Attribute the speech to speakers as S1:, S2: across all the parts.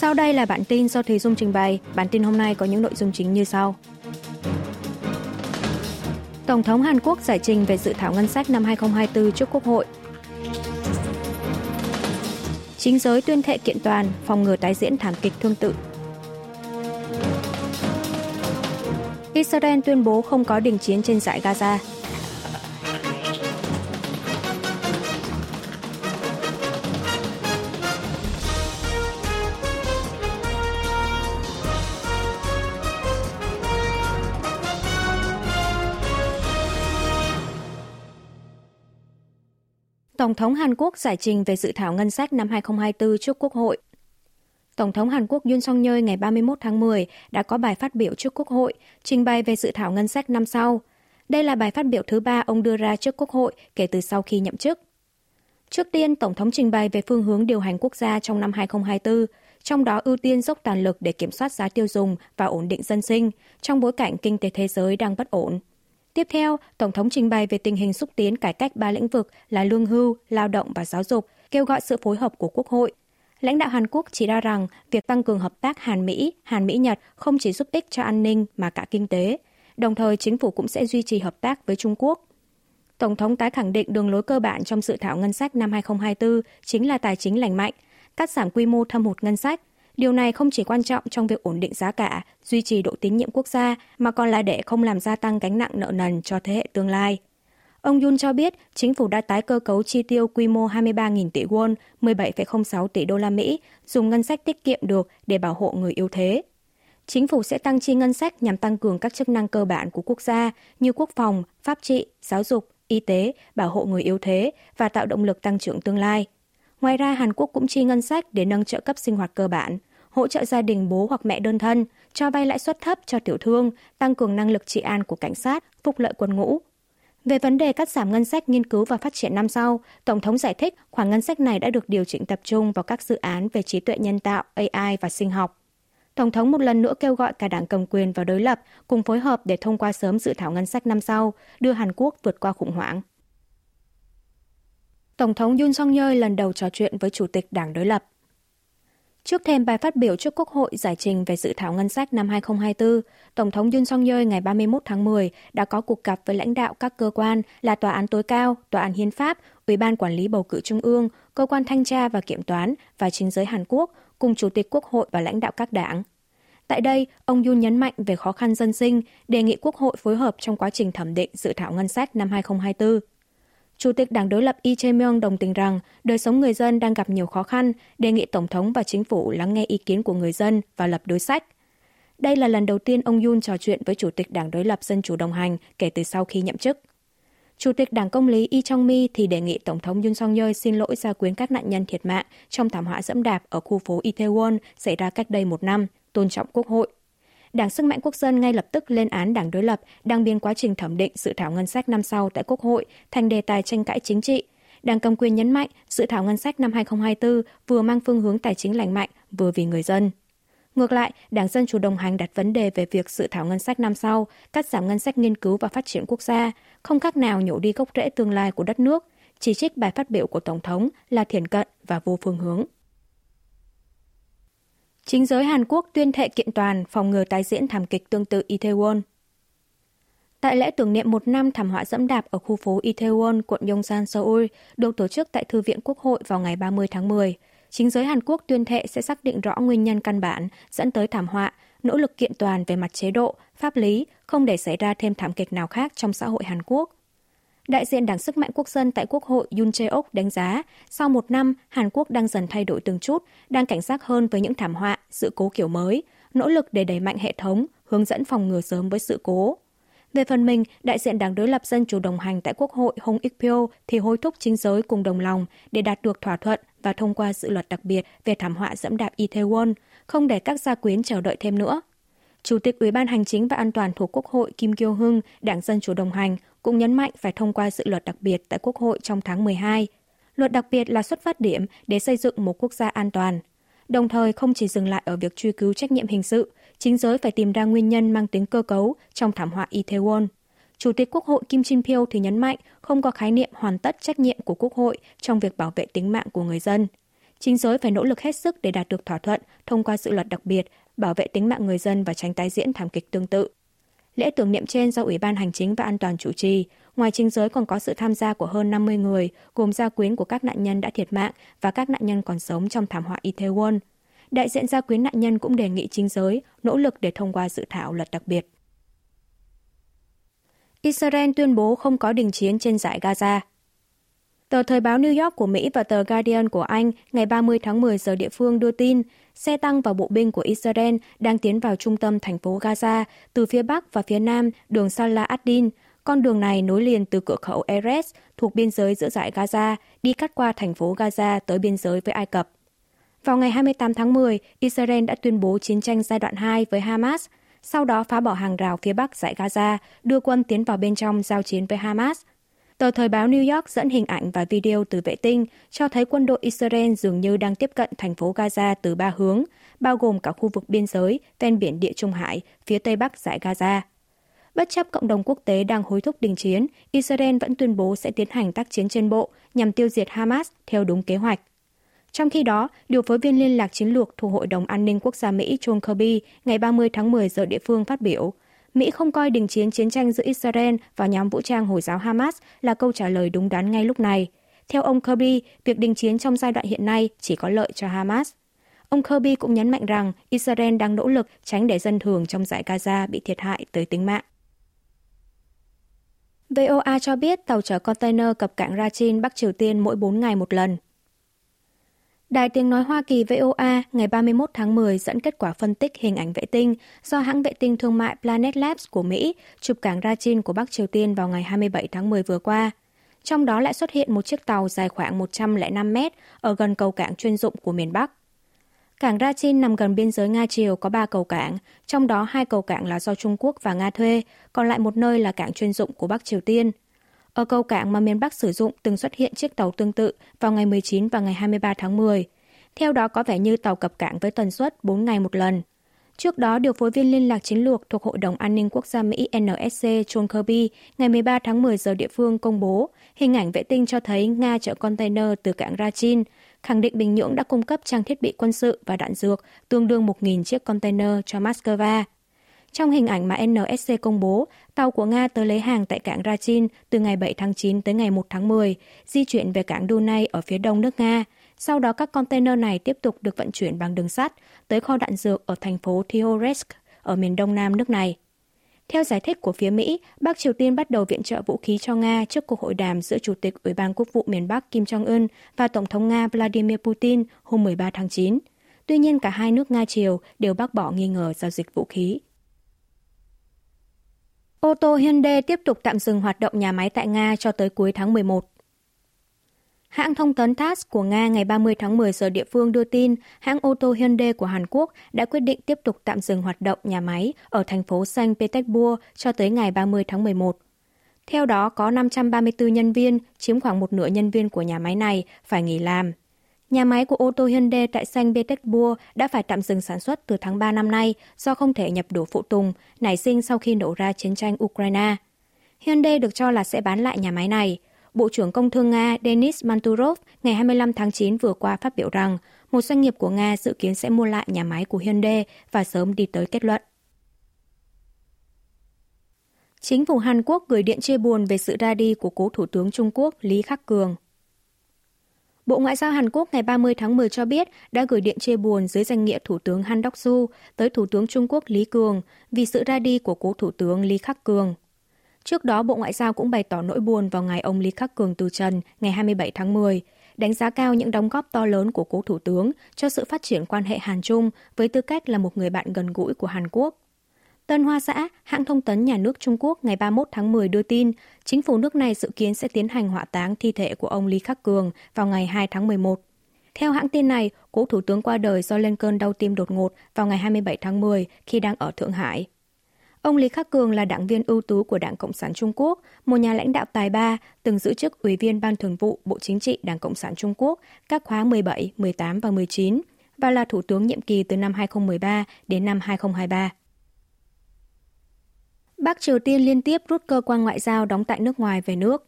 S1: Sau đây là bản tin do Thùy Dung trình bày. Bản tin hôm nay có những nội dung chính như sau. Tổng thống Hàn Quốc giải trình về dự thảo ngân sách năm 2024 trước Quốc hội. Chính giới tuyên thệ kiện toàn, phòng ngừa tái diễn thảm kịch tương tự. Israel tuyên bố không có đình chiến trên giải Gaza. Tổng thống Hàn Quốc giải trình về dự thảo ngân sách năm 2024 trước Quốc hội. Tổng thống Hàn Quốc Yoon song yeol ngày 31 tháng 10 đã có bài phát biểu trước Quốc hội, trình bày về dự thảo ngân sách năm sau. Đây là bài phát biểu thứ ba ông đưa ra trước Quốc hội kể từ sau khi nhậm chức. Trước tiên, Tổng thống trình bày về phương hướng điều hành quốc gia trong năm 2024, trong đó ưu tiên dốc toàn lực để kiểm soát giá tiêu dùng và ổn định dân sinh, trong bối cảnh kinh tế thế giới đang bất ổn. Tiếp theo, Tổng thống trình bày về tình hình xúc tiến cải cách ba lĩnh vực là lương hưu, lao động và giáo dục, kêu gọi sự phối hợp của Quốc hội. Lãnh đạo Hàn Quốc chỉ ra rằng việc tăng cường hợp tác Hàn-Mỹ, Hàn-Mỹ-Nhật không chỉ giúp ích cho an ninh mà cả kinh tế. Đồng thời, chính phủ cũng sẽ duy trì hợp tác với Trung Quốc. Tổng thống tái khẳng định đường lối cơ bản trong dự thảo ngân sách năm 2024 chính là tài chính lành mạnh, cắt giảm quy mô thâm hụt ngân sách, Điều này không chỉ quan trọng trong việc ổn định giá cả, duy trì độ tín nhiệm quốc gia, mà còn là để không làm gia tăng gánh nặng nợ nần cho thế hệ tương lai. Ông Yun cho biết chính phủ đã tái cơ cấu chi tiêu quy mô 23.000 tỷ won, 17,06 tỷ đô la Mỹ, dùng ngân sách tiết kiệm được để bảo hộ người yếu thế. Chính phủ sẽ tăng chi ngân sách nhằm tăng cường các chức năng cơ bản của quốc gia như quốc phòng, pháp trị, giáo dục, y tế, bảo hộ người yếu thế và tạo động lực tăng trưởng tương lai. Ngoài ra, Hàn Quốc cũng chi ngân sách để nâng trợ cấp sinh hoạt cơ bản hỗ trợ gia đình bố hoặc mẹ đơn thân, cho vay lãi suất thấp cho tiểu thương, tăng cường năng lực trị an của cảnh sát, phúc lợi quân ngũ. Về vấn đề cắt giảm ngân sách nghiên cứu và phát triển năm sau, Tổng thống giải thích khoản ngân sách này đã được điều chỉnh tập trung vào các dự án về trí tuệ nhân tạo, AI và sinh học. Tổng thống một lần nữa kêu gọi cả đảng cầm quyền và đối lập cùng phối hợp để thông qua sớm dự thảo ngân sách năm sau, đưa Hàn Quốc vượt qua khủng hoảng. Tổng thống Yoon song yeol lần đầu trò chuyện với chủ tịch đảng đối lập. Trước thêm bài phát biểu trước Quốc hội giải trình về dự thảo ngân sách năm 2024, Tổng thống Yoon song yeol ngày 31 tháng 10 đã có cuộc gặp với lãnh đạo các cơ quan là Tòa án tối cao, Tòa án Hiến pháp, Ủy ban Quản lý Bầu cử Trung ương, Cơ quan Thanh tra và Kiểm toán và chính giới Hàn Quốc cùng Chủ tịch Quốc hội và lãnh đạo các đảng. Tại đây, ông Yoon nhấn mạnh về khó khăn dân sinh, đề nghị Quốc hội phối hợp trong quá trình thẩm định dự thảo ngân sách năm 2024. Chủ tịch Đảng đối lập Lee Jae-myung đồng tình rằng đời sống người dân đang gặp nhiều khó khăn, đề nghị Tổng thống và chính phủ lắng nghe ý kiến của người dân và lập đối sách. Đây là lần đầu tiên ông Yoon trò chuyện với Chủ tịch Đảng đối lập Dân chủ đồng hành kể từ sau khi nhậm chức. Chủ tịch Đảng Công lý Lee Chong-mi thì đề nghị Tổng thống Yoon song yeol xin lỗi gia quyến các nạn nhân thiệt mạng trong thảm họa dẫm đạp ở khu phố Itaewon xảy ra cách đây một năm, tôn trọng quốc hội. Đảng Sức mạnh Quốc dân ngay lập tức lên án đảng đối lập đang biến quá trình thẩm định dự thảo ngân sách năm sau tại Quốc hội thành đề tài tranh cãi chính trị. Đảng cầm quyền nhấn mạnh dự thảo ngân sách năm 2024 vừa mang phương hướng tài chính lành mạnh, vừa vì người dân. Ngược lại, Đảng Dân Chủ đồng hành đặt vấn đề về việc dự thảo ngân sách năm sau, cắt giảm ngân sách nghiên cứu và phát triển quốc gia, không khác nào nhổ đi gốc rễ tương lai của đất nước, chỉ trích bài phát biểu của Tổng thống là thiển cận và vô phương hướng. Chính giới Hàn Quốc tuyên thệ kiện toàn phòng ngừa tái diễn thảm kịch tương tự Itaewon. Tại lễ tưởng niệm một năm thảm họa dẫm đạp ở khu phố Itaewon, quận Yongsan, Seoul, được tổ chức tại Thư viện Quốc hội vào ngày 30 tháng 10, chính giới Hàn Quốc tuyên thệ sẽ xác định rõ nguyên nhân căn bản dẫn tới thảm họa, nỗ lực kiện toàn về mặt chế độ, pháp lý, không để xảy ra thêm thảm kịch nào khác trong xã hội Hàn Quốc. Đại diện Đảng Sức mạnh Quốc dân tại Quốc hội Yun Jae-ok đánh giá, sau một năm, Hàn Quốc đang dần thay đổi từng chút, đang cảnh giác hơn với những thảm họa, sự cố kiểu mới, nỗ lực để đẩy mạnh hệ thống, hướng dẫn phòng ngừa sớm với sự cố. Về phần mình, đại diện Đảng đối lập Dân chủ đồng hành tại Quốc hội Hong Ik Pyo thì hối thúc chính giới cùng đồng lòng để đạt được thỏa thuận và thông qua dự luật đặc biệt về thảm họa dẫm đạp Itaewon, không để các gia quyến chờ đợi thêm nữa. Chủ tịch Ủy ban Hành chính và An toàn thuộc Quốc hội Kim Kiêu Hưng, Đảng Dân chủ đồng hành, cũng nhấn mạnh phải thông qua dự luật đặc biệt tại Quốc hội trong tháng 12. Luật đặc biệt là xuất phát điểm để xây dựng một quốc gia an toàn. Đồng thời không chỉ dừng lại ở việc truy cứu trách nhiệm hình sự, chính giới phải tìm ra nguyên nhân mang tính cơ cấu trong thảm họa Itaewon. Chủ tịch Quốc hội Kim Jin Pyo thì nhấn mạnh không có khái niệm hoàn tất trách nhiệm của Quốc hội trong việc bảo vệ tính mạng của người dân. Chính giới phải nỗ lực hết sức để đạt được thỏa thuận thông qua dự luật đặc biệt bảo vệ tính mạng người dân và tránh tái diễn thảm kịch tương tự. Lễ tưởng niệm trên do Ủy ban Hành chính và An toàn chủ trì. Ngoài chính giới còn có sự tham gia của hơn 50 người, gồm gia quyến của các nạn nhân đã thiệt mạng và các nạn nhân còn sống trong thảm họa Itaewon. Đại diện gia quyến nạn nhân cũng đề nghị chính giới nỗ lực để thông qua dự thảo luật đặc biệt. Israel tuyên bố không có đình chiến trên giải Gaza. Tờ Thời báo New York của Mỹ và tờ Guardian của Anh ngày 30 tháng 10 giờ địa phương đưa tin xe tăng và bộ binh của Israel đang tiến vào trung tâm thành phố Gaza từ phía bắc và phía nam đường Salah ad-Din. Con đường này nối liền từ cửa khẩu Erez thuộc biên giới giữa giải Gaza đi cắt qua thành phố Gaza tới biên giới với Ai Cập. Vào ngày 28 tháng 10, Israel đã tuyên bố chiến tranh giai đoạn 2 với Hamas, sau đó phá bỏ hàng rào phía bắc giải Gaza, đưa quân tiến vào bên trong giao chiến với Hamas. Tờ Thời báo New York dẫn hình ảnh và video từ vệ tinh cho thấy quân đội Israel dường như đang tiếp cận thành phố Gaza từ ba hướng, bao gồm cả khu vực biên giới, ven biển Địa Trung Hải, phía tây bắc giải Gaza. Bất chấp cộng đồng quốc tế đang hối thúc đình chiến, Israel vẫn tuyên bố sẽ tiến hành tác chiến trên bộ nhằm tiêu diệt Hamas theo đúng kế hoạch. Trong khi đó, điều phối viên liên lạc chiến lược thuộc Hội đồng An ninh Quốc gia Mỹ John Kirby ngày 30 tháng 10 giờ địa phương phát biểu, Mỹ không coi đình chiến chiến tranh giữa Israel và nhóm vũ trang Hồi giáo Hamas là câu trả lời đúng đắn ngay lúc này. Theo ông Kirby, việc đình chiến trong giai đoạn hiện nay chỉ có lợi cho Hamas. Ông Kirby cũng nhấn mạnh rằng Israel đang nỗ lực tránh để dân thường trong giải Gaza bị thiệt hại tới tính mạng. VOA cho biết tàu chở container cập cảng Rachin, Bắc Triều Tiên mỗi 4 ngày một lần. Đài tiếng nói Hoa Kỳ VOA ngày 31 tháng 10 dẫn kết quả phân tích hình ảnh vệ tinh do hãng vệ tinh thương mại Planet Labs của Mỹ chụp cảng Rachin của Bắc Triều Tiên vào ngày 27 tháng 10 vừa qua. Trong đó lại xuất hiện một chiếc tàu dài khoảng 105 mét ở gần cầu cảng chuyên dụng của miền Bắc. Cảng Rachin nằm gần biên giới Nga-Triều có 3 cầu cảng, trong đó hai cầu cảng là do Trung Quốc và Nga thuê, còn lại một nơi là cảng chuyên dụng của Bắc Triều Tiên – ở cầu cảng mà miền Bắc sử dụng từng xuất hiện chiếc tàu tương tự vào ngày 19 và ngày 23 tháng 10. Theo đó có vẻ như tàu cập cảng với tần suất 4 ngày một lần. Trước đó, điều phối viên liên lạc chiến lược thuộc Hội đồng An ninh Quốc gia Mỹ NSC John Kirby ngày 13 tháng 10 giờ địa phương công bố hình ảnh vệ tinh cho thấy Nga chở container từ cảng Rachin, khẳng định Bình Nhưỡng đã cung cấp trang thiết bị quân sự và đạn dược tương đương 1.000 chiếc container cho Moscow. Trong hình ảnh mà NSC công bố, tàu của Nga tới lấy hàng tại cảng Rachin từ ngày 7 tháng 9 tới ngày 1 tháng 10, di chuyển về cảng Dunay ở phía đông nước Nga. Sau đó các container này tiếp tục được vận chuyển bằng đường sắt tới kho đạn dược ở thành phố Tihoretsk ở miền đông nam nước này. Theo giải thích của phía Mỹ, Bắc Triều Tiên bắt đầu viện trợ vũ khí cho Nga trước cuộc hội đàm giữa Chủ tịch Ủy ban Quốc vụ miền Bắc Kim Jong-un và Tổng thống Nga Vladimir Putin hôm 13 tháng 9. Tuy nhiên, cả hai nước Nga-Triều đều bác bỏ nghi ngờ giao dịch vũ khí. Ô tô Hyundai tiếp tục tạm dừng hoạt động nhà máy tại Nga cho tới cuối tháng 11. Hãng thông tấn TASS của Nga ngày 30 tháng 10 giờ địa phương đưa tin hãng ô tô Hyundai của Hàn Quốc đã quyết định tiếp tục tạm dừng hoạt động nhà máy ở thành phố Saint Petersburg cho tới ngày 30 tháng 11. Theo đó, có 534 nhân viên, chiếm khoảng một nửa nhân viên của nhà máy này, phải nghỉ làm. Nhà máy của ô tô Hyundai tại Saint Petersburg đã phải tạm dừng sản xuất từ tháng 3 năm nay do không thể nhập đủ phụ tùng, nảy sinh sau khi nổ ra chiến tranh Ukraine. Hyundai được cho là sẽ bán lại nhà máy này. Bộ trưởng Công thương Nga Denis Manturov ngày 25 tháng 9 vừa qua phát biểu rằng một doanh nghiệp của Nga dự kiến sẽ mua lại nhà máy của Hyundai và sớm đi tới kết luận. Chính phủ Hàn Quốc gửi điện chia buồn về sự ra đi của cố Thủ tướng Trung Quốc Lý Khắc Cường. Bộ Ngoại giao Hàn Quốc ngày 30 tháng 10 cho biết đã gửi điện chia buồn dưới danh nghĩa Thủ tướng Han Đốc-su tới Thủ tướng Trung Quốc Lý Cường vì sự ra đi của cố Thủ tướng Lý Khắc Cường. Trước đó, Bộ Ngoại giao cũng bày tỏ nỗi buồn vào ngày ông Lý Khắc Cường từ trần ngày 27 tháng 10, đánh giá cao những đóng góp to lớn của cố Thủ tướng cho sự phát triển quan hệ Hàn Trung với tư cách là một người bạn gần gũi của Hàn Quốc. Tân Hoa Xã, hãng thông tấn nhà nước Trung Quốc ngày 31 tháng 10 đưa tin, chính phủ nước này dự kiến sẽ tiến hành hỏa táng thi thể của ông Lý Khắc Cường vào ngày 2 tháng 11. Theo hãng tin này, cố thủ tướng qua đời do lên cơn đau tim đột ngột vào ngày 27 tháng 10 khi đang ở Thượng Hải. Ông Lý Khắc Cường là đảng viên ưu tú của Đảng Cộng sản Trung Quốc, một nhà lãnh đạo tài ba, từng giữ chức Ủy viên Ban Thường vụ Bộ Chính trị Đảng Cộng sản Trung Quốc các khóa 17, 18 và 19 và là thủ tướng nhiệm kỳ từ năm 2013 đến năm 2023. Bắc Triều Tiên liên tiếp rút cơ quan ngoại giao đóng tại nước ngoài về nước.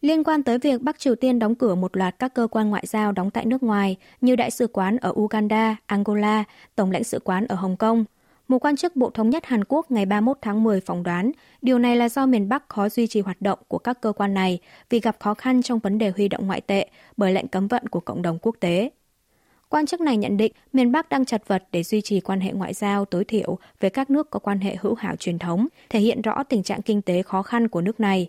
S1: Liên quan tới việc Bắc Triều Tiên đóng cửa một loạt các cơ quan ngoại giao đóng tại nước ngoài như Đại sứ quán ở Uganda, Angola, Tổng lãnh sự quán ở Hồng Kông, một quan chức Bộ Thống nhất Hàn Quốc ngày 31 tháng 10 phỏng đoán điều này là do miền Bắc khó duy trì hoạt động của các cơ quan này vì gặp khó khăn trong vấn đề huy động ngoại tệ bởi lệnh cấm vận của cộng đồng quốc tế. Quan chức này nhận định miền Bắc đang chật vật để duy trì quan hệ ngoại giao tối thiểu với các nước có quan hệ hữu hảo truyền thống, thể hiện rõ tình trạng kinh tế khó khăn của nước này.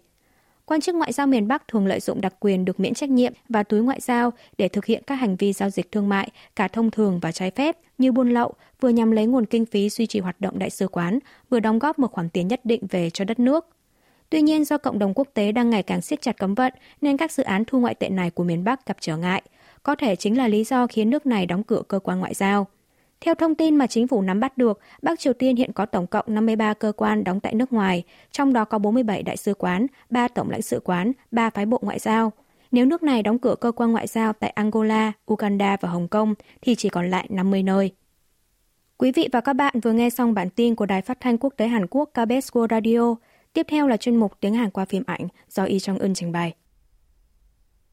S1: Quan chức ngoại giao miền Bắc thường lợi dụng đặc quyền được miễn trách nhiệm và túi ngoại giao để thực hiện các hành vi giao dịch thương mại, cả thông thường và trái phép như buôn lậu, vừa nhằm lấy nguồn kinh phí duy trì hoạt động đại sứ quán, vừa đóng góp một khoản tiền nhất định về cho đất nước. Tuy nhiên, do cộng đồng quốc tế đang ngày càng siết chặt cấm vận, nên các dự án thu ngoại tệ này của miền Bắc gặp trở ngại. Có thể chính là lý do khiến nước này đóng cửa cơ quan ngoại giao. Theo thông tin mà chính phủ nắm bắt được, Bắc Triều Tiên hiện có tổng cộng 53 cơ quan đóng tại nước ngoài, trong đó có 47 đại sứ quán, 3 tổng lãnh sự quán, 3 phái bộ ngoại giao. Nếu nước này đóng cửa cơ quan ngoại giao tại Angola, Uganda và Hồng Kông thì chỉ còn lại 50 nơi. Quý vị và các bạn vừa nghe xong bản tin của Đài Phát thanh Quốc tế Hàn Quốc KBS World Radio. Tiếp theo là chuyên mục tiếng Hàn qua phim ảnh do Y Trong Eun trình bày.